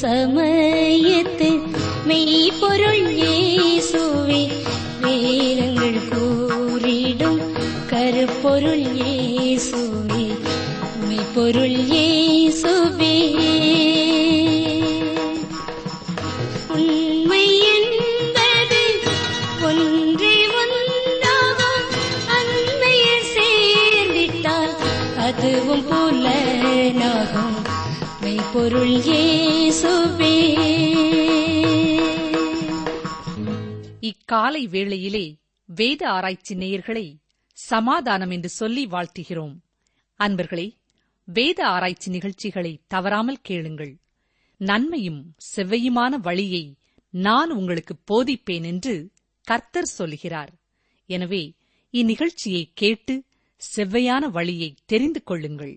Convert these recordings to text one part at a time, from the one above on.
சமயத்து மெய் பொருள் ஏ காலை வேளையிலே வேத ஆராய்ச்சி நேயர்களை சமாதானம் என்று சொல்லி வாழ்த்துகிறோம். அன்பர்களே வேத ஆராய்ச்சி நிகழ்ச்சிகளை தவறாமல் கேளுங்கள். நன்மையும் செவ்வையுமான வழியை நான் உங்களுக்கு போதிப்பேன் என்று கர்த்தர் சொல்கிறார் எனவே இந்நிகழ்ச்சியை கேட்டு செவ்வையான வழியை தெரிந்து கொள்ளுங்கள்.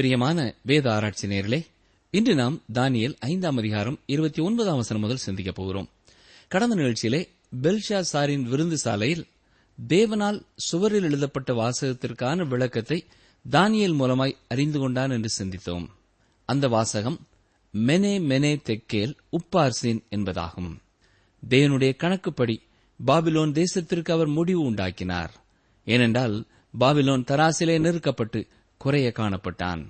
பிரியமான வேத ஆராய்ச்சி நேயர்களே இன்று நாம் தானியல் ஐந்தாம் அதிகாரம் இருபத்தி ஒன்பதாம் வசனம் முதல் சிந்திக்கப் போகிறோம். கடந்த நிகழ்ச்சியிலே பெல்ஷா சாரின் விருந்து சாலையில் தேவனால் சுவரில் எழுதப்பட்ட வாசகத்திற்கான விளக்கத்தை தானியல் மூலமாய் அறிந்து கொண்டான் என்று சிந்தித்தோம். அந்த வாசகம் மெனே மெனே தெக்கேல் உப்பார்சின் என்பதாகும். தேவனுடைய கணக்குப்படி பாபிலோன் தேசத்திற்கு அவர் முடிவு உண்டாக்கினார். ஏனென்றால் பாபிலோன் தராசிலே நெருக்கப்பட்டு குறைய காணப்பட்டான்.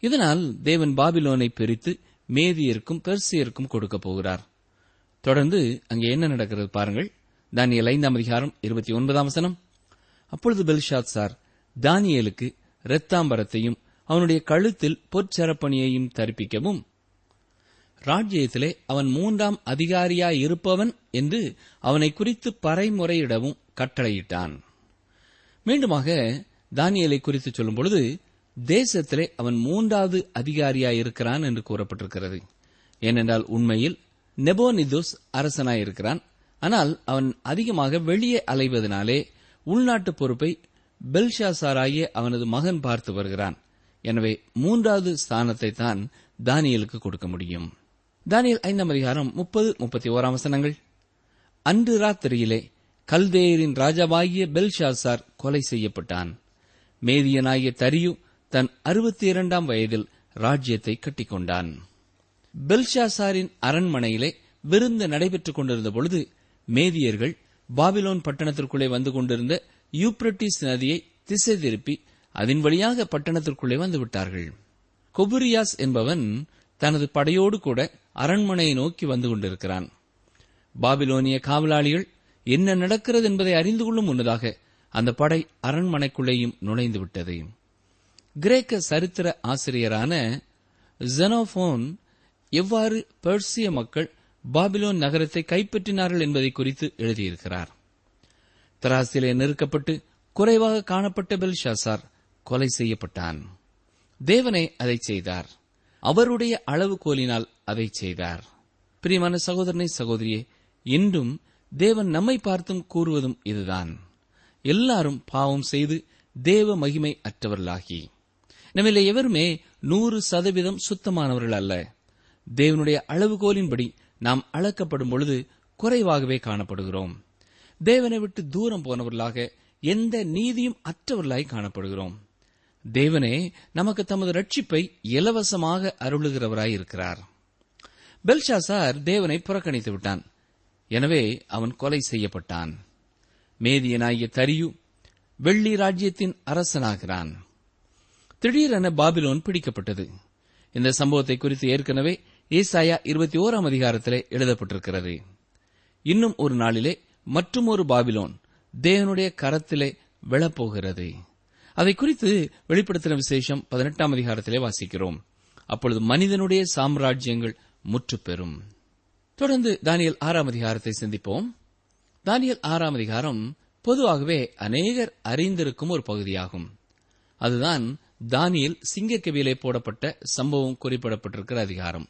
இதனால் தேவன் பாபிலோனை பிரித்து மேதியருக்கும் பெர்சியருக்கும் கொடுக்கப் போகிறார். தொடர்ந்து அங்கே என்ன நடக்கிறது பாருங்கள். தானியல் ஐந்தாம் அதிகாரம் இருபத்தி ஒன்பதாம் வசனம். அப்பொழுது பெல்ஷாத் சார் தானியலுக்கு இரத்தாம்பரத்தையும் அவனுடைய கழுத்தில் பொற்சரப்பணியையும் தரிப்பிக்கவும். ராஜ்யத்திலே அவன் மூன்றாம் அதிகாரியாயிருப்பவன் என்று அவனை குறித்து பறைமுறையிடவும் கட்டளையிட்டான். மீண்டுமாக தானியலை குறித்து சொல்லும்பொழுது தேசத்திலே அவன் மூன்றாவது அதிகாரியாயிருக்கிறான் என்று கூறப்பட்டிருக்கிறது. ஏனென்றால் உண்மையில் நெபோனிதோஸ் அரசனாயிருக்கிறான். ஆனால் அவன் அதிகமாக வெளியே அலைவதனாலே உள்நாட்டு பொறுப்பை பெல்ஷாசாராகிய அவனது மகன் பார்த்து வருகிறான். எனவே மூன்றாவது ஸ்தானத்தை தான் தானியலுக்கு கொடுக்க முடியும். தானியல் ஐந்தாம் அதிகாரம் முப்பது முப்பத்தி ஓராம் வசனங்கள். அன்று ராத்திரியிலே கல்தேயரின் ராஜாவாகிய பெல்ஷாசார் கொலை செய்யப்பட்டான். மேதியனாகிய தரியு தன் அறுபத்தி இரண்டாம் வயதில் ராஜ்யத்தை கட்டிக்கொண்டான். பெல்ஷாசாரின் அரண்மனையிலே விருந்து நடைபெற்றுக் கொண்டிருந்த பொழுது மேதியர்கள் பாபிலோன் பட்டணத்திற்குள்ளே வந்து கொண்டிருந்த யூப்ரட்டிஸ் நதியை திசை திருப்பி அதன் வழியாக பட்டணத்திற்குள்ளே வந்துவிட்டார்கள் கொபுரியாஸ் என்பவன் தனது படையோடு கூட அரண்மனையை நோக்கி வந்து கொண்டிருக்கிறான். பாபிலோனிய காவலாளிகள் என்ன நடக்கிறது என்பதை அறிந்து கொள்ளும் முன்னதாக அந்த படை அரண்மனைக்குள்ளேயும் நுழைந்துவிட்டது கிரேக்க சரித்திர ஆசிரியரான ஜெனோபோன் எவ்வாறு பெர்சிய மக்கள் பாபிலோன் நகரத்தை கைப்பற்றினார்கள் என்பதை குறித்து எழுதியிருக்கிறார். தராசிலே நெருக்கப்பட்டு குறைவாக காணப்பட்ட பெல்ஷாசார் கொலை செய்யப்பட்டான். தேவனே அதை செய்தார். அவருடைய அளவுகோலினால் அதை செய்தார். பிரியமான சகோதரனை சகோதரியே இன்றும் தேவன் நம்மை பார்த்தும் கூறுவதும் இதுதான். எல்லாரும் பாவம் செய்து தேவ மகிமை அற்றவர்களாகி. நம்மிலே எவருமே நூறு சதவீதம் சுத்தமானவர்கள் அல்ல. தேவனுடைய அளவுகோலின்படி நாம் அளக்கப்படும் பொழுது குறைவாகவே காணப்படுகிறோம். தேவனை விட்டு தூரம் போனவர்களாக எந்த நீதியும் அற்றவர்களாய் காணப்படுகிறோம். தேவனே நமக்கு தமது ரட்சிப்பை இலவசமாக அருளுகிறவராய் இருக்கிறார். பெல்ஷாசார் தேவனை புறக்கணித்து விட்டான். எனவே அவன் கொலை செய்யப்பட்டான். மேதியனாகிய தரியு வெள்ளி ராஜ்யத்தின் அரசனாகிறான். திடீரென பாபிலோன் பிடிக்கப்பட்டது. இந்த சம்பவத்தை குறித்து ஏற்கனவே ஏசாயா இருபத்தி ஓராம் அதிகாரத்திலே எழுதப்பட்டிருக்கிறது. இன்னும் ஒரு நாளிலே மற்றும் ஒரு பாபிலோன் தேவனுடைய கரத்திலே விழப்போகிறது. அதை குறித்து வெளிப்படுத்தின விசேஷம் பதினெட்டாம் அதிகாரத்திலே வாசிக்கிறோம். அப்பொழுது மனிதனுடைய சாம்ராஜ்யங்கள் முற்றுப்பெறும். தொடர்ந்து தானியல் ஆறாம் அதிகாரத்தை சிந்திப்போம். தானியல் ஆறாம் அதிகாரம் பொதுவாகவே அநேகர் அறிந்திருக்கும் ஒரு பகுதியாகும். அதுதான் தானியல் சிங்கக்கவியிலே போடப்பட்ட சம்பவம் குறிப்பிடப்பட்டிருக்கிற அதிகாரம்.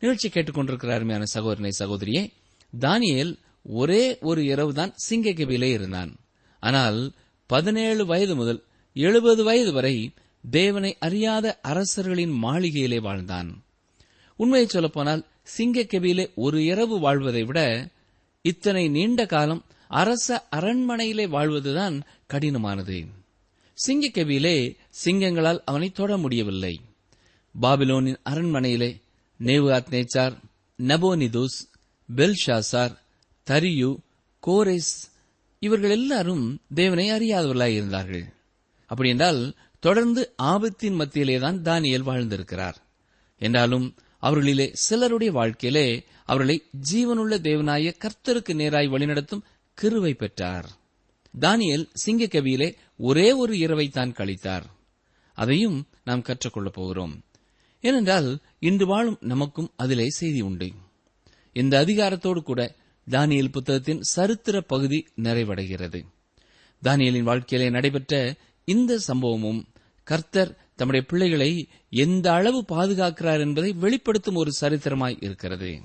நிகழ்ச்சி கேட்டுக்கொண்டிருக்கிற அருமையான சகோதரனை சகோதரியே தானியல் ஒரே ஒரு இரவுதான் சிங்கக்கவியிலே இருந்தான். ஆனால் பதினேழு வயது முதல் எழுபது வயது வரை தேவனை அறியாத அரசர்களின் மாளிகையிலே வாழ்ந்தான். உண்மையை சொல்லப்போனால் சிங்கக்கவியிலே ஒரு இரவு வாழ்வதை விட இத்தனை நீண்ட காலம் அரச அரண்மனையிலே வாழ்வதுதான் கடினமானது. சிங்கக்கவியிலே சிங்கங்களால் அவனை தொட முடியவில்லை. பாபிலோனின் அரண்மனையிலே நேவாத் நேச்சார் நபோனிதுஸ் பெல்ஷாசார் தரியு கோரேஸ் இவர்கள் எல்லாரும் தேவனை அறியாதவர்களாய் இருந்தார்கள். அப்படி என்றால் தொடர்ந்து ஆபத்தின் மத்தியிலேதான் தானியல் வாழ்ந்திருக்கிறார். என்றாலும் அவர்களிலே சிலருடைய வாழ்க்கையிலே அவர்களை ஜீவனுள்ள தேவனாய கர்த்தருக்கு நேராய் வழிநடத்தும் கிருவை பெற்றார். தானியல் சிங்கக்கவியிலே ஒரே ஒரு இரவை தான் கழித்தார். அதையும் நாம் கற்றுக்கொள்ளப் போகிறோம். ஏனென்றால் இன்று வாழும் நமக்கும் அதிலே செய்தி உண்டு. இந்த அதிகாரத்தோடு கூட தானியல் புத்தகத்தின் சரித்திர பகுதி நிறைவடைகிறது. தானியலின் வாழ்க்கையிலே நடைபெற்ற இந்த சம்பவமும் கர்த்தர் தம்முடைய பிள்ளைகளை எந்த அளவு பாதுகாக்கிறார் என்பதை வெளிப்படுத்தும் ஒரு சரித்திரமாய் இருக்கிறது.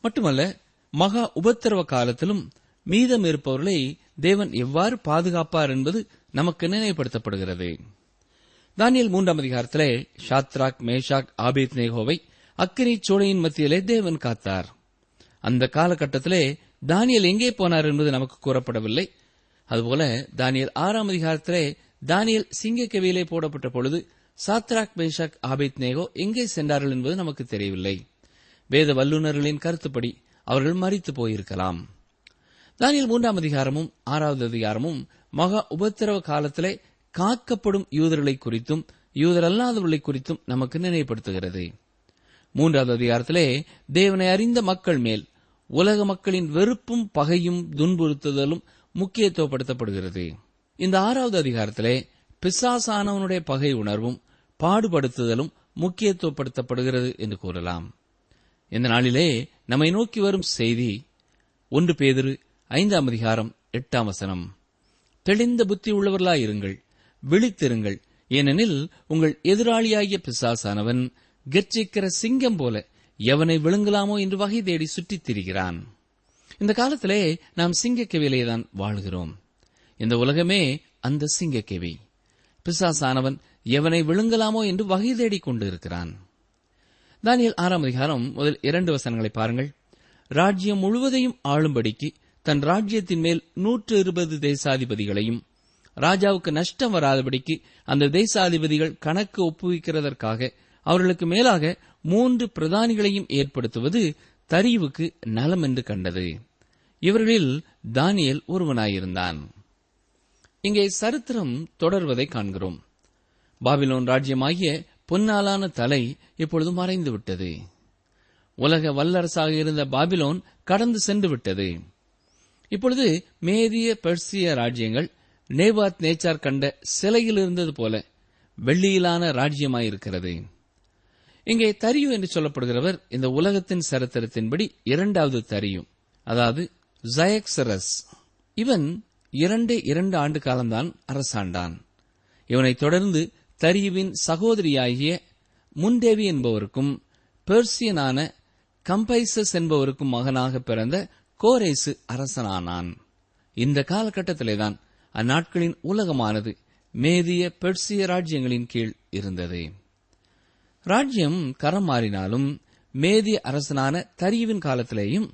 மட்டுமல்ல மகா உபத்திரவ காலத்திலும் மீதம் இருப்பவர்களை தேவன் எவ்வாறு பாதுகாப்பார் என்பது நமக்கு நினைவுபடுத்தப்படுகிறது. தானியல் மூன்றாம் அதிகாரத்திலே ஷாத்ராக் மேஷாக் ஆபேத் நேகோவை அக்கினி சூளையின் மத்தியிலே தேவன் காத்தார். அந்த காலகட்டத்திலே தானியல் எங்கே போனார் என்பது நமக்கு கூறப்படவில்லை. அதுபோல தானியல் ஆறாம் அதிகாரத்திலே தானியல் சிங்கக்கவியிலே போடப்பட்ட பொழுது சாத்ராக் மேஷாக் ஆபித் நேகோ எங்கே சென்றார்கள் என்பது நமக்கு தெரியவில்லை. வேத வல்லுநர்களின் கருத்துப்படி அவர்கள் மறித்து போயிருக்கலாம். தானியல் மூன்றாம் அதிகாரமும் ஆறாவது அதிகாரமும் மகா உபத்திரவ காலத்திலே காக்கப்படும் யூதர்களை குறித்தும் யூதர் அல்லாதவர்களை குறித்தும் நமக்கு நினைவுபடுத்துகிறது. மூன்றாவது அதிகாரத்திலே தேவனை அறிந்த மக்கள் மேல் உலக மக்களின் வெறுப்பும் பகையும் துன்புறுத்துதலும் முக்கியத்துவப்படுத்தப்படுகிறது. இந்த ஆறாவது அதிகாரத்திலே பிசாசானவனுடைய பகை உணர்வும் பாடுபடுத்துதலும் முக்கியத்துவப்படுத்தப்படுகிறது என்று கூறலாம். இந்த நாளிலே நம்மை நோக்கி வரும் செய்தி ஒன்று பேதிரு ஐந்தாம் அதிகாரம் எட்டாம் வசனம். தெளிந்த புத்தி உள்ளவர்களாயிருங்கள் விழித்திருங்கள். ஏனெனில் உங்கள் எதிராளியாகிய பிசாசானவன் கர்ச்சிக்கிற சிங்கம் போல எவனை விழுங்கலாமோ என்று வகை தேடி சுற்றித் திரிகிறான். இந்த காலத்திலே நாம் சிங்கக்கெவியிலேதான் வாழ்கிறோம். இந்த உலகமே அந்த சிங்கக்கவி. பிசாசானவன் எவனை விழுங்கலாமோ என்று வகை தேடிக் கொண்டிருக்கிறான். தானியல் ஆறாம் அதிகாரம் முதல் இரண்டு வசனங்களை பாருங்கள். ராஜ்யம் முழுவதையும் ஆளும்படிக்கு தன் ராஜ்யத்தின் மேல் நூற்று இருபது தேசாதிபதிகளையும் ராஜாவுக்கு நஷ்டம் வராதபடிக்கு அந்த தேசாதிபதிகள் கணக்கு ஒப்புவிக்கிறதற்காக அவர்களுக்கு மேலாக மூன்று பிரதானிகளையும் ஏற்படுத்துவது தரிவுக்கு நலம் என்று கண்டது. இவர்களில் தானியல் ஒருவனாயிருந்தான். இங்கே சரித்திரம் தொடர்வதை காண்கிறோம். பாபிலோன் ராஜ்யமாகிய பொன்னாலான தலை இப்பொழுது மறைந்துவிட்டது. உலக வல்லரசாக இருந்த பாபிலோன் கடந்து சென்று விட்டது இப்பொழுது மேதிய பெர்சிய ராஜ்யங்கள் நேபாத் நேச்சார் கண்ட சிலையில் இருந்தது போல வெள்ளியிலான ராஜ்யமாயிருக்கிறது. இங்கே தரியு என்று சொல்லப்படுகிறவர் இந்த உலகத்தின் சரித்திரத்தின்படி இரண்டாவது தரியு அதாவது ஜயக்சரஸ். இவன் இரண்டே இரண்டு ஆண்டு காலம்தான் அரசாண்டான். இவனைத் தொடர்ந்து தரியுவின் சகோதரியாகிய முன்டேவி என்பவருக்கும் பெர்சியனான கம்பைசஸ் என்பவருக்கும் மகனாக பிறந்த கோரேசு அரசனானான். இந்த காலகட்டத்திலேதான் அந்நாட்களின் உலகமானது மேதிய பெர்சிய ராஜ்யங்களின் கீழ் இருந்தது. ராஜ்யம் கரம் மாறினாலும் மேதிய அரசனான தரியுவின் காலத்திலேயும்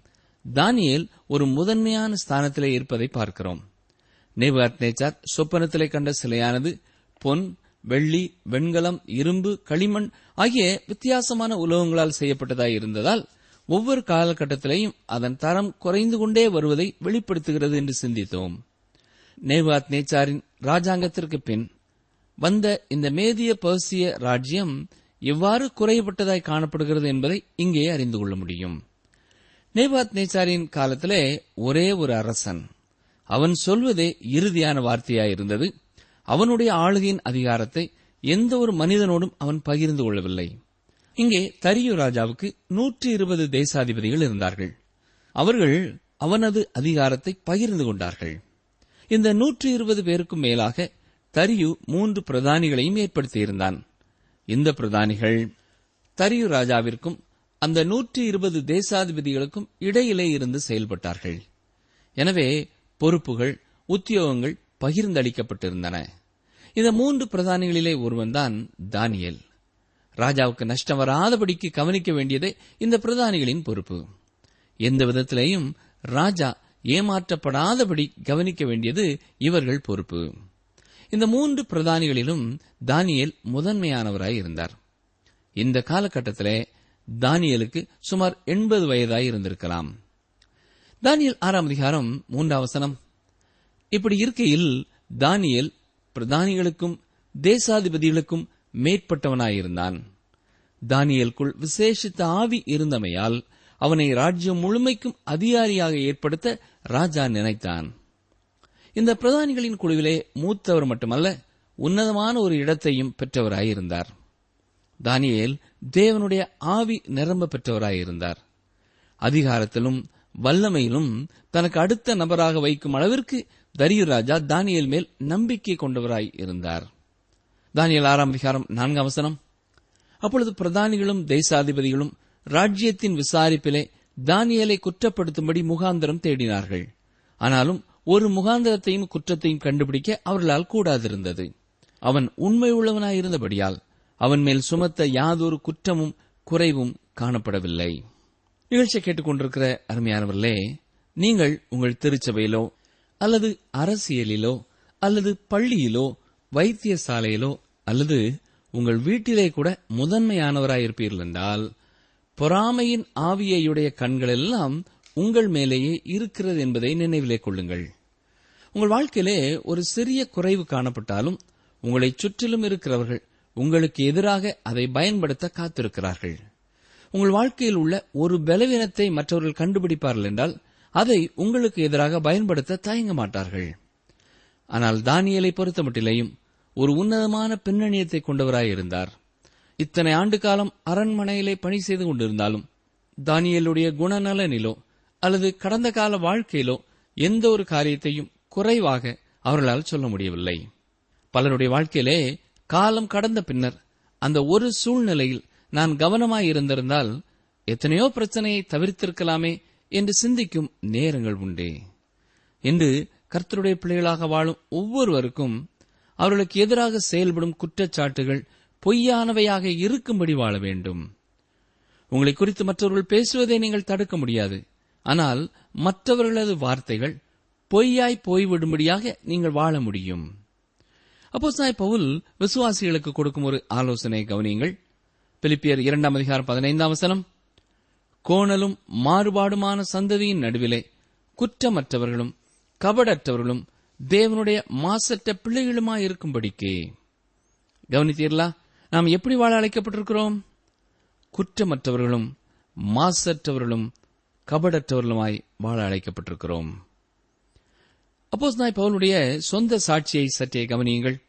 தானியேல் ஒரு முதன்மையான ஸ்தானத்திலே இருப்பதை பார்க்கிறோம். நேபாத் நேச்சார் சொப்பனத்திலே கண்ட சிலையானது பொன் வெள்ளி வெண்கலம் இரும்பு களிமண் ஆகிய வித்தியாசமான உலோகங்களால் செய்யப்பட்டதாய் இருந்ததால் ஒவ்வொரு காலகட்டத்திலையும் அதன் தரம் குறைந்து கொண்டே வருவதை வெளிப்படுத்துகிறது என்று சிந்தித்தோம். நேவாத் நேச்சாரின் ராஜாங்கத்திற்கு பின் வந்த இந்த மேதிய பர்சிய ராஜ்யம் எவ்வாறு குறையப்பட்டதாய் காணப்படுகிறது என்பதை இங்கே அறிந்து கொள்ள முடியும். நேபாத் நேச்சாரின் காலத்திலே ஒரே ஒரு அரசன். அவன் சொல்வதே இறுதியான வார்த்தையாயிருந்தது அவனுடைய ஆளுகையின் அதிகாரத்தை எந்த ஒரு மனிதனோடும் அவன் பகிர்ந்து கொள்ளவில்லை. இங்கே தரியு ராஜாவுக்கு நூற்றி இருபது தேசாதிபதிகள் இருந்தார்கள். அவர்கள் அவனது அதிகாரத்தை பகிர்ந்து கொண்டார்கள். இந்த நூற்றி இருபது பேருக்கும் மேலாக தரியு மூன்று பிரதானிகளையும் ஏற்படுத்தியிருந்தான். இந்த பிரதானிகள் தரியு ராஜாவிற்கும் அந்த நூற்றி இருபது தேசாதிபதிகளுக்கும் இடையிலே இருந்து செயல்பட்டார்கள். எனவே பொறுப்புகள் உத்தியோகங்கள் பகிர்ந்தளிக்கப்பட்டிருந்தன. இந்த மூன்று பிரதானிகளிலே ஒருவன்தான் தானியல். ராஜாவுக்கு நஷ்டம் வராதபடிக்கு கவனிக்க வேண்டியதே இந்த பிரதானிகளின் பொறுப்பு. எந்த விதத்திலேயும் ராஜா ஏமாற்றப்படாதபடி கவனிக்க வேண்டியது இவர்கள் பொறுப்பு. இந்த மூன்று பிரதானிகளிலும் தானியல் முதன்மையானவராய் இருந்தார். இந்த காலகட்டத்திலே தானியலுக்கு சுமார் எண்பது வயதாய் இருந்திருக்கலாம். தானியல் ஆறாம் அதிகாரம் மூன்றாம் வசனம். இப்படி இருக்கையில் தானியல் பிரதானிகளுக்கும் தேசாதிபதிகளுக்கும் மேற்பட்டவனாயிருந்தான். தானியலுக்குள் விசேஷித்த ஆவி இருந்தமையால் அவனை ராஜ்யம் முழுமைக்கும் அதிகாரியாக ஏற்படுத்த ராஜா நினைத்தான். இந்த பிரதானிகளின் குழுவிலே மூத்தவர் மட்டுமல்ல உன்னதமான ஒரு இடத்தையும் பெற்றவராயிருந்தார். தானியேல் தேவனுடைய ஆவி நிரம்ப பெற்றவராயிருந்தார். அதிகாரத்திலும் வல்லமையிலும் தனக்கு அடுத்த நபராக வைக்கும் அளவிற்கு தரியு ராஜா தானியல் மேல் நம்பிக்கை கொண்டவராய் இருந்தார். தானியல் ஆறாம் அதிகாரம் நான்காம் வசனம். அப்பொழுது பிரதானிகளும் தேசாதிபதிகளும் ராஜ்யத்தின் விசாரிப்பிலே தானியலை குற்றப்படுத்தும்படி முகாந்திரம் தேடினார்கள். ஆனாலும் ஒரு முகாந்திரத்தையும் குற்றத்தையும் கண்டுபிடிக்க அவர்களால் கூடாதிருந்தது. அவன் உண்மை உள்ளவனாயிருந்தபடியால் அவன் மேல் சுமத்த யாதொரு குற்றமும் குறைவும் காணப்படவில்லை. நிகழ்ச்சியை கேட்டுக்கொண்டிருக்கிற அருமையானவர்களே நீங்கள் உங்கள் திருச்சபையிலோ அல்லது அரசியலிலோ அல்லது பள்ளியிலோ வைத்தியசாலையிலோ அல்லது உங்கள் வீட்டிலே கூட முதன்மையானவராயிருப்பீர்கள் என்றால் பொறாமையின் ஆவியையுடைய கண்கள் எல்லாம் உங்கள் மேலேயே இருக்கிறது என்பதை நினைவிலே கொள்ளுங்கள். உங்கள் வாழ்க்கையிலே ஒரு சிறிய குறைவு காணப்பட்டாலும் உங்களை சுற்றிலும் இருக்கிறவர்கள் உங்களுக்கு எதிராக அதை பயன்படுத்த காத்திருக்கிறார்கள். உங்கள் வாழ்க்கையில் உள்ள ஒரு பலவீனத்தை மற்றவர்கள் கண்டுபிடிப்பார்கள் என்றால் அதை உங்களுக்கு எதிராக பயன்படுத்த தயங்க மாட்டார்கள். ஆனால் தானியலை பொறுத்தமட்டிலேயும் ஒரு உன்னதமான பின்னணியத்தை கொண்டவராயிருந்தார் இத்தனை ஆண்டு காலம் அரண்மனையிலே பணி செய்து கொண்டிருந்தாலும் தானியலுடைய குணநலனிலோ அல்லது கடந்த கால வாழ்க்கையிலோ எந்த ஒரு காரியத்தையும் குறைவாக அவர்களால் சொல்ல முடியவில்லை. பலருடைய வாழ்க்கையிலே காலம் கடந்த பின்னர் அந்த ஒரு சூழ்நிலையில் நான் கவனமாய் இருந்திருந்தால் எத்தனையோ பிரச்சனையை தவிர்த்திருக்கலாமே என்று சிந்திக்கும் நேரங்கள் உண்டே. இன்று கர்த்தருடைய பிள்ளைகளாக வாழும் ஒவ்வொருவருக்கும் அவர்களுக்கு எதிராக செயல்படும் குற்றச்சாட்டுகள் பொய்யானவையாக இருக்கும்படி வாழ வேண்டும். உங்களை குறித்து மற்றவர்கள் பேசுவதை நீங்கள் தடுக்க முடியாது. ஆனால் மற்றவர்களது வார்த்தைகள் பொய்யாய் போய்விடும்படியாக நீங்கள் வாழ முடியும். அப்போ சாய் பவுல் விசுவாசிகளுக்கு கொடுக்கும் ஒரு ஆலோசனை கவனியுங்கள். பிலிப்பியர் இரண்டாம் அதிகாரம் பதினைந்தாம் வசனம் கோணலும் மாறுபாடுமான சந்ததியின் நடுவிலே குற்றமற்றவர்களும் கபடற்றவர்களும் தேவனுடைய மாசற்ற பிள்ளைகளுமாய் இருக்கும்படிக்கே. கவனித்தீர்களா? நாம் எப்படி வாழ அழைக்கப்பட்டிருக்கிறோம்? குற்றமற்றவர்களும் மாசற்றவர்களும் கபடற்றவர்களுமாய் வாழ அழைக்கப்பட்டிருக்கிறோம். அப்போஸ் நாய் பவுலுடைய சொந்த சாட்சியை சற்றே கவனியுங்கள்.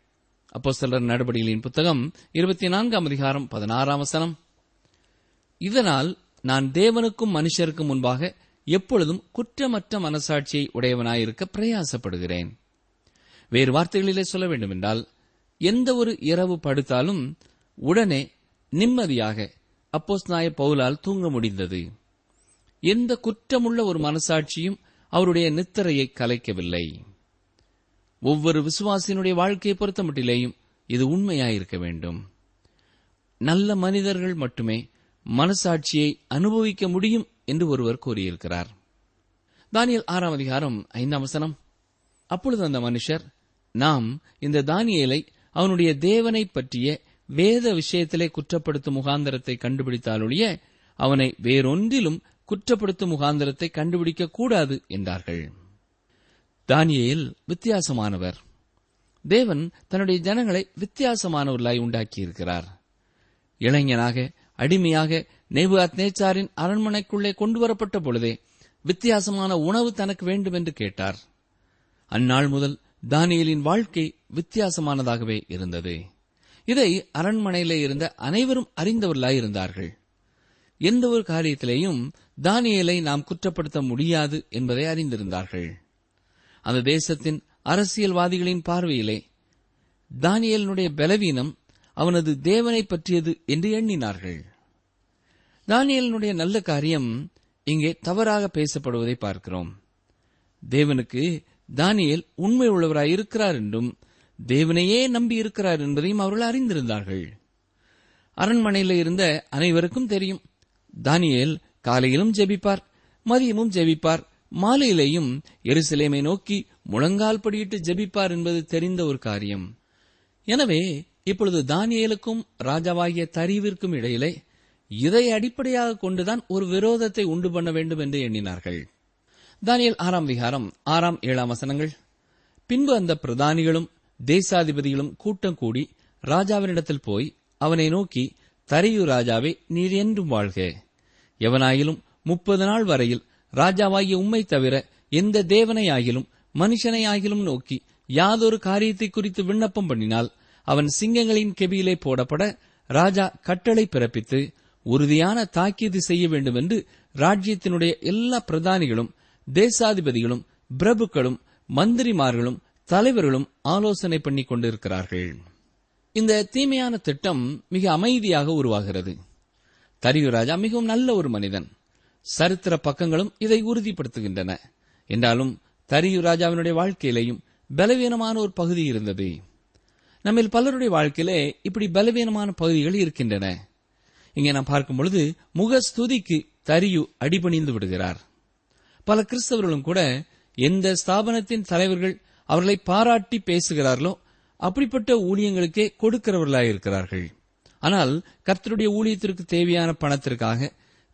அப்போஸ்தலர் நடவடிக்கைகளின் புத்தகம் இருபத்தி நான்காம் அதிகாரம் பதினாறாம் வசனம். இதனால் நான் தேவனுக்கும் மனுஷருக்கும் முன்பாக எப்பொழுதும் குற்றமற்ற மனசாட்சியை உடையவனாயிருக்க பிரயாசப்படுகிறேன். வேறு வார்த்தைகளிலே சொல்ல வேண்டுமென்றால் எந்த ஒரு இரவு படுத்தாலும் உடனே நிம்மதியாக அப்போஸ் நாய பவுலால் தூங்க முடிந்தது. எந்த குற்றமுள்ள ஒரு மனசாட்சியும் அவருடைய நித்திரையை கலைக்கவில்லை. ஒவ்வொரு விசுவாசியினுடைய வாழ்க்கையை பொறுத்தமட்டிலேயும் இது உண்மையாயிருக்க வேண்டும். நல்ல மனிதர்கள் மட்டுமே மனசாட்சியை அனுபவிக்க முடியும் என்று ஒருவர் கூறியிருக்கிறார். தானியல் ஆறாம் அதிகாரம் ஐந்தாம் வசனம். அப்பொழுது அந்த மனுஷர் நாம் இந்த தானியலை அவனுடைய தேவனை பற்றிய வேத விஷயத்திலே குற்றப்படுத்தும் முகாந்திரத்தை கண்டுபிடித்தாலொழிய அவனை வேறொன்றிலும் குற்றப்படுத்தும் முகாந்திரத்தை கண்டுபிடிக்க கூடாது என்றார்கள். தானியல் வித்தியாசமானவர். தேவன் தன்னுடைய ஜனங்களை வித்தியாசமானவர்களாய் உண்டாக்கியிருக்கிறார். இளைஞனாக அடிமையாக நேபுகாத் நேச்சாரின் அரண்மனைக்குள்ளே கொண்டு வரப்பட்ட பொழுதே வித்தியாசமான உணவு தனக்கு வேண்டும் என்று கேட்டார். அந்நாள் முதல் தானியலின் வாழ்க்கை வித்தியாசமானதாகவே இருந்தது. இதை அரண்மனையிலே இருந்த அனைவரும் அறிந்தவர்களாய் இருந்தார்கள். எந்த ஒரு காரியத்திலேயும் தானியலை நாம் குற்றப்படுத்த முடியாது என்பதை அறிந்திருந்தார்கள். அந்த தேசத்தின் அரசியல்வாதிகளின் பார்வையிலே தானியலினுடைய பலவீனம் அவனது தேவனை பற்றியது என்று எண்ணினார்கள். தானியலினுடைய நல்ல காரியம் இங்கே தவறாக பேசப்படுவதை பார்க்கிறோம். தேவனுக்கு தானியல் உண்மை உள்ளவராய் இருக்கிறார் என்றும் தேவனையே நம்பி இருக்கிறார் என்பதையும் அவர்கள் அறிந்திருந்தார்கள். அரண்மனையில் இருந்த அனைவருக்கும் தெரியும் தானியேல் காலையிலும் ஜெபிப்பார் மதியமும் ஜெபிப்பார் மாலையிலேயும் எருசலேமை நோக்கி முழங்கால் படியிட்டு ஜெபிப்பார் என்பது தெரிந்த ஒரு காரியம். எனவே இப்பொழுது தானியேலுக்கும் ராஜாவாகிய தரிவிற்கும் இடையிலே இதை அடிப்படையாக கொண்டுதான் ஒரு விரோதத்தை உண்டு பண்ண வேண்டும் என்று எண்ணினார்கள். தானியல் ஆறாம் விகாரம் ஆறாம் ஏழாம் வசனங்கள். பின்பு அந்த பிரதானிகளும் தேசாதிபதிகளும் கூட்டம் கூடி ராஜாவினிடத்தில் போய் அவனை நோக்கி தரியு ராஜாவே நீர் என்றும் வாழ்க. எவனாயிலும் முப்பது நாள் வரையில் ராஜாவாகிய உம்மை தவிர எந்த தேவனையாகிலும் மனுஷனையாகிலும் நோக்கி யாதொரு காரியத்தை குறித்து விண்ணப்பம் பண்ணினால் அவன் சிங்கங்களின் கெபியிலே போடப்பட ராஜா கட்டளை பிறப்பித்து உறுதியான தாக்கீது செய்ய வேண்டும் என்று ராஜ்யத்தினுடைய எல்லா பிரதானிகளும் தேசாதிபதிகளும் பிரபுக்களும் மந்திரிமார்களும் தலைவர்களும் ஆலோசனை பண்ணி கொண்டிருக்கிறார்கள். இந்த தீமையான திட்டம் மிக அமைதியாக உருவாகிறது. தரியு ராஜா மிகவும் நல்ல ஒரு மனிதன். சரித்திர பக்கங்களும் இதை உறுதிப்படுத்துகின்றன. என்றாலும் தரியு ராஜாவினுடைய வாழ்க்கையிலேயும் பலவீனமான ஒரு பகுதி இருந்தது. நம்மில் பலருடைய வாழ்க்கையிலே இப்படி பலவீனமான பகுதிகள் இருக்கின்றன. இங்கே நாம் பார்க்கும் பொழுது முகஸ்துதிக்கு தரியு அடிபணிந்து விடுகிறார். பல கிறிஸ்தவர்களும் கூட எந்த ஸ்தாபனத்தின் தலைவர்கள் அவர்களை பாராட்டி பேசுகிறார்களோ அப்படிப்பட்ட ஊழியங்களுக்கே கொடுக்கிறவர்களாயிருக்கிறார்கள் ஆனால் கர்த்தருடைய ஊழியத்திற்கு தேவையான பணத்திற்காக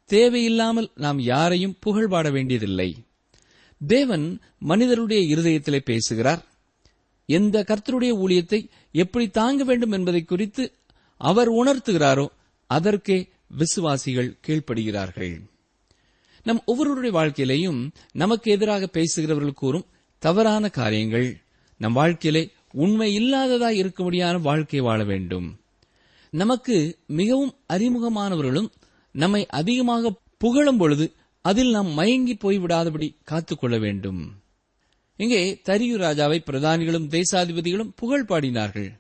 தேவையில்லாமல் நாம் யாரையும் புகழ்பாட வேண்டியதில்லை. தேவன் மனிதருடைய இருதயத்திலே பேசுகிறார். எந்த கர்த்தருடைய ஊழியத்தை எப்படி தாங்க வேண்டும் என்பதை குறித்து அவர் உணர்த்துகிறாரோ அதற்கே விசுவாசிகள் கீழ்ப்படுகிறார்கள். நம் ஒவ்வொருவருடைய வாழ்க்கையிலேயும் நமக்கு எதிராக பேசுகிறவர்கள் கூறும் தவறான காரியங்கள் நம் வாழ்க்கையிலே உண்மை இல்லாததாய் இருக்க முடியாத வாழ்க்கை வாழ வேண்டும். நமக்கு மிகவும் அறிமுகமானவர்களும் நம்மை அதிகமாக புகழும் பொழுது அதில் நாம் மயங்கி போய்விடாதபடி காத்துக்கொள்ள வேண்டும். இங்கே தரியு ராஜாவை பிரதானிகளும் தேசாதிபதிகளும் புகழ் பாடினார்கள்.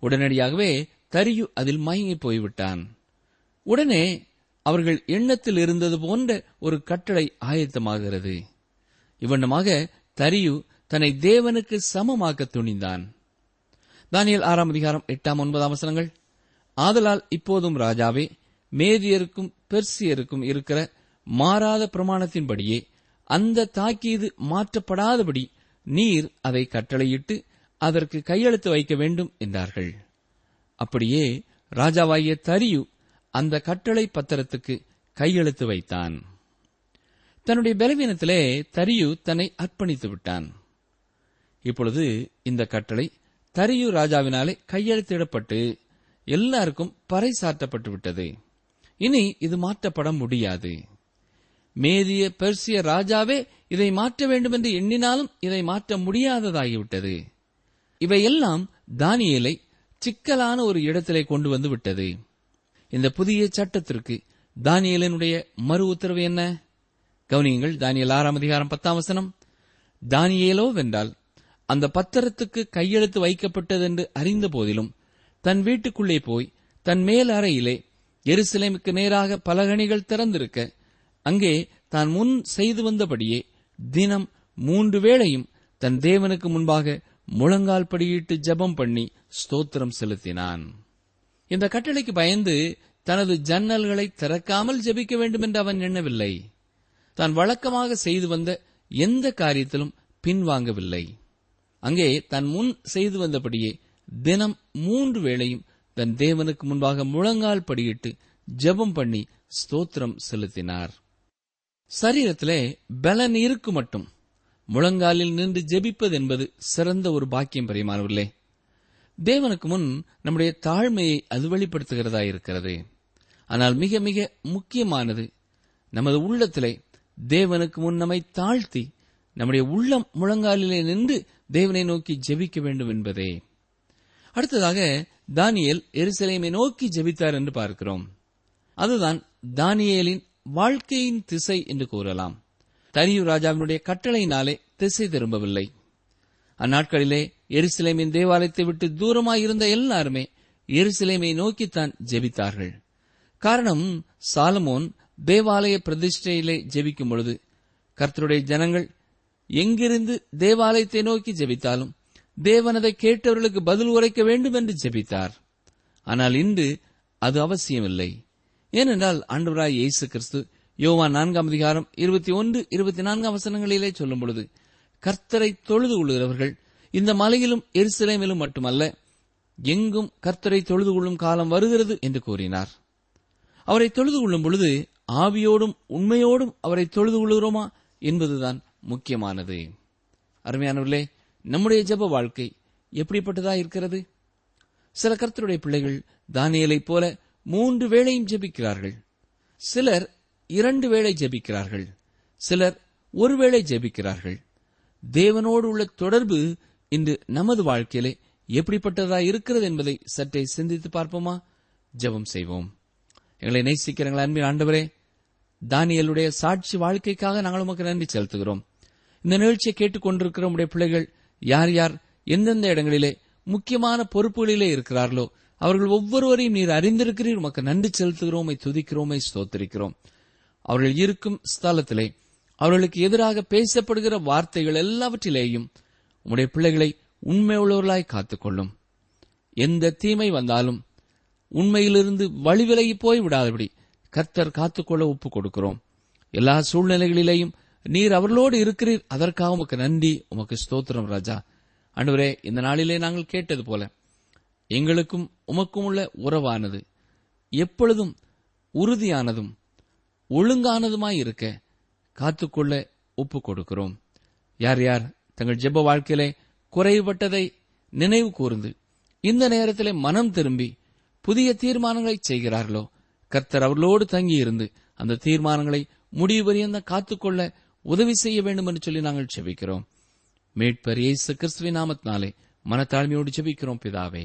உடனடியாகவே தரியு அதில் மயங்கி போய்விட்டான். உடனே அவர்கள் எண்ணத்தில் இருந்தது போன்ற ஒரு கட்டளை ஆயத்தமாகிறது. இவ்வண்ணமாக தரியு தன்னை தேவனுக்கு சமமாக்க துணிந்தான். தானியல் ஆறாம் அதிகாரம் எட்டாம் ஒன்பதாம் வசனங்கள். ஆதலால் இப்போதும் ராஜாவே மேதியருக்கும் பெர்சியருக்கும் இருக்கிற மாறாத பிரமாணத்தின்படியே அந்த தாக்கீது மாற்றப்படாதபடி நீர் அதை கட்டளையிட்டு அதற்கு கையெழுத்து வைக்க வேண்டும் என்றார்கள். அப்படியே ராஜாவாகிய தரியு அந்த கட்டளை பத்திரத்துக்கு கையெழுத்து வைத்தான். தன்னுடைய பலவீனத்திலே தரியு தன்னை அர்ப்பணித்து விட்டான். இப்பொழுது இந்த கட்டளை தரியு ராஜாவினாலே கையெழுத்திடப்பட்டு எல்லாருக்கும் பறைசாற்றப்பட்டு விட்டது. இனி இது மாற்றப்பட முடியாது. மேதிய பெர்சிய ராஜாவே இதை மாற்ற வேண்டும் என்று எண்ணினாலும் இதை மாற்ற முடியாததாகிவிட்டது. இவையெல்லாம் தானியலை சிக்கலான ஒரு இடத்திலே கொண்டு வந்து விட்டது. இந்த புதிய சட்டத்திற்கு தானியேலனுடைய மறு உத்தரவு என்ன? கவனியங்கள் தானியல் ஆறாம் அதிகாரம் பத்தாம் வசனம். தானியேலோ வென்றால் அந்த பத்திரத்துக்கு கையெழுத்து வைக்கப்பட்டதென்று அறிந்த போதிலும் தன் வீட்டுக்குள்ளே போய் தன் மேல் அறையிலே எருசலேமுக்கு நேராக பலகணிகள் திறந்திருக்க அங்கே தான் முன் செய்து வந்தபடியே தினம் மூன்று வேளையும் தன் தேவனுக்கு முன்பாக முழங்கால் படியிட்டு ஜெபம் பண்ணி ஸ்தோத்திரம் செலுத்தினான். இந்த கட்டளைக்கு பயந்து தனது ஜன்னல்களை திறக்காமல் ஜெபிக்க வேண்டும் என்று அவன் எண்ணவில்லை. தான் வழக்கமாக செய்து வந்த எந்த காரியத்திலும் பின்வாங்கவில்லை. அங்கே தன் முன் செய்து வந்தபடியே தினம் மூன்று வேளையும் தன் தேவனுக்கு முன்பாக முழங்கால் படியிட்டு ஜெபம் பண்ணி ஸ்தோத்திரம் செலுத்தினார். சரீரத்திலே பலன் இருக்கு மட்டும். முழங்காலில் நின்று ஜெபிப்பது என்பது சிறந்த ஒரு பாக்கியம் பிரியமானவர்களே. தேவனுக்கு முன் நம்முடைய தாழ்மையை அது வெளிப்படுத்துகிறதா இருக்கிறது. ஆனால் மிக மிக முக்கியமானது நமது உள்ளத்திலே தேவனுக்கு முன் நம்மை தாழ்த்தி நம்முடைய உள்ளம் முழங்காலிலே நின்று தேவனை நோக்கி ஜெபிக்க வேண்டும் என்பதே. அடுத்ததாக தானியல் எருசலேமை நோக்கி ஜெபித்தார் என்று பார்க்கிறோம். அதுதான் தானியலின் வாழ்க்கையின் திசை என்று கூறலாம். தரியு ராஜாவினுடைய கட்டளையினாலே திசை திரும்பவில்லை. அந்நாட்களிலே எருசலேமின் தேவாலயத்தை விட்டு தூரமாயிருந்த எல்லாருமே எருசலேமை நோக்கித்தான் ஜெபித்தார்கள். காரணம் சாலமோன் தேவாலய பிரதிஷ்டையிலே ஜெபிக்கும் பொழுது கர்த்தருடைய ஜனங்கள் எங்கிருந்து தேவாலயத்தை நோக்கி ஜெபித்தாலும் தேவனதை கேட்டவர்களுக்கு பதில் உரைக்க வேண்டும் என்று ஜெபித்தார். ஆனால் இன்று அது அவசியமில்லை. ஏனென்றால் ஆண்டவராய் இயேசு கிறிஸ்து யோவா நான்காம் அதிகாரம் இருபத்தி ஒன்று இருபத்தி நான்காம் வசனங்களிலே சொல்லும் பொழுது கர்த்தரை தொழுது கொள்கிறவர்கள் இந்த மலையிலும் எரிசிலைமிலும் மட்டுமல்ல எங்கும் கர்த்தரை தொழுது கொள்ளும் காலம் வருகிறது என்று கூறினார். அவரை தொழுது கொள்ளும் பொழுது ஆவியோடும் உண்மையோடும் அவரை தொழுது கொள்கிறோமா என்பதுதான் முக்கியமானது. அருமையானவர்களே நம்முடைய ஜெப வாழ்க்கை எப்படிப்பட்டதா இருக்கிறது? சில கர்த்தருடைய பிள்ளைகள் தானியலைப் போல மூன்று வேளையும் ஜெபிக்கிறார்கள். சிலர் இரண்டு வேளை ஜெபிக்கிறார்கள். சிலர் ஒருவேளை ஜெபிக்கிறார்கள். தேவனோடு உள்ள தொடர்பு இன்று நமது வாழ்க்கையிலே எப்படிப்பட்டதா இருக்கிறது என்பதை சற்றே சிந்தித்து பார்ப்போமா? ஜெபம் செய்வோம். எங்களை நேசிக்கிறங்களா அன்பின் ஆண்டவரே தானியலுடைய சாட்சி வாழ்க்கைக்காக நாங்கள் உமக்கு நன்றி செலுத்துகிறோம். இந்த நிகழ்ச்சியை கேட்டுக்கொண்டிருக்கிற உடைய பிள்ளைகள் யார் யார் எந்தெந்த இடங்களிலே முக்கியமான பொறுப்புகளிலே இருக்கிறார்களோ அவர்கள் ஒவ்வொருவரையும் நீர் அறிந்திருக்கிறீர். உமக்கு நன்றி செலுத்துகிறோமை துதிக்கிறோமை ஸ்தோத்திரிக்கிறோம். அவர்கள் இருக்கும் ஸ்தலத்திலே அவர்களுக்கு எதிராக பேசப்படுகிற வார்த்தைகள் எல்லாவற்றிலேயும் உம்முடைய பிள்ளைகளை உண்மை உள்ளவர்களாய் காத்துக்கொள்ளும். எந்த தீமை வந்தாலும் உண்மையிலிருந்து வழிவிலகி போய் விடாதபடி கர்த்தர் காத்துக்கொள்ள ஒப்புக் கொடுக்கிறோம். எல்லா சூழ்நிலைகளிலேயும் நீர் அவர்களோடு இருக்கிறீர். அதற்காக உமக்கு நன்றி உமக்கு ஸ்தோத்திரம் ராஜா. அன்றுவரே இந்த நாளிலே நாங்கள் கேட்டது போல எங்களுக்கும் உமக்கும் உள்ள உறவானது. எப்பொழுதும் உறுதியானதும் ஒழுங்கானதுமாய் இருக்க காத்துக்கொள்ள ஒப்பு கொடுக்கிறோம் யார் யார் தங்கள் ஜெப வாழ்க்கையிலே குறைபட்டதை நினைவு கூர்ந்து இந்த நேரத்திலே மனம் திரும்பி புதிய தீர்மானங்களை செய்கிறார்களோ கர்த்தர் அவர்களோடு தங்கியிருந்து அந்த தீர்மானங்களை முடிவு பரியந்த காத்துக்கொள்ள உதவி செய்ய வேண்டும் என்று சொல்லி நாங்கள் செபிக்கிறோம் மீட்பர் இயேசு கிறிஸ்துவின் நாமத்தினாலே மனத்தாழ்மையோடு ஜெபிக்கிறோம் பிதாவே.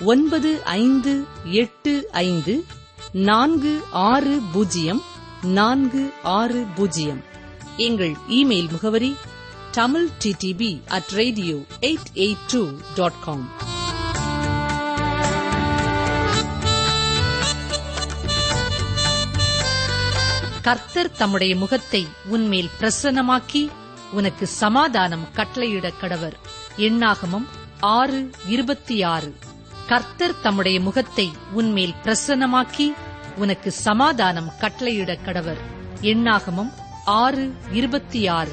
ஒன்பது ஐந்து எட்டு ஐந்து நான்கு ஆறு பூஜ்ஜியம் நான்கு ஆறு பூஜ்ஜியம். எங்கள் இமெயில் முகவரி Tamil TDP at radio eight eight two dot com கர்த்தர் தம்முடைய முகத்தை உன்மேல் பிரசன்னமாக்கி உனக்கு சமாதானம் கட்டளையிடக் கடவர். எண்ணாகமம் ஆறு இருபத்தி ஆறு. கர்த்தர் தம்முடைய முகத்தை உன்மேல் பிரசன்னமாக்கி உனக்கு சமாதானம் கட்டளையிட கடவர். எண்ணாகமம் ஆறு இருபத்தி ஆறு.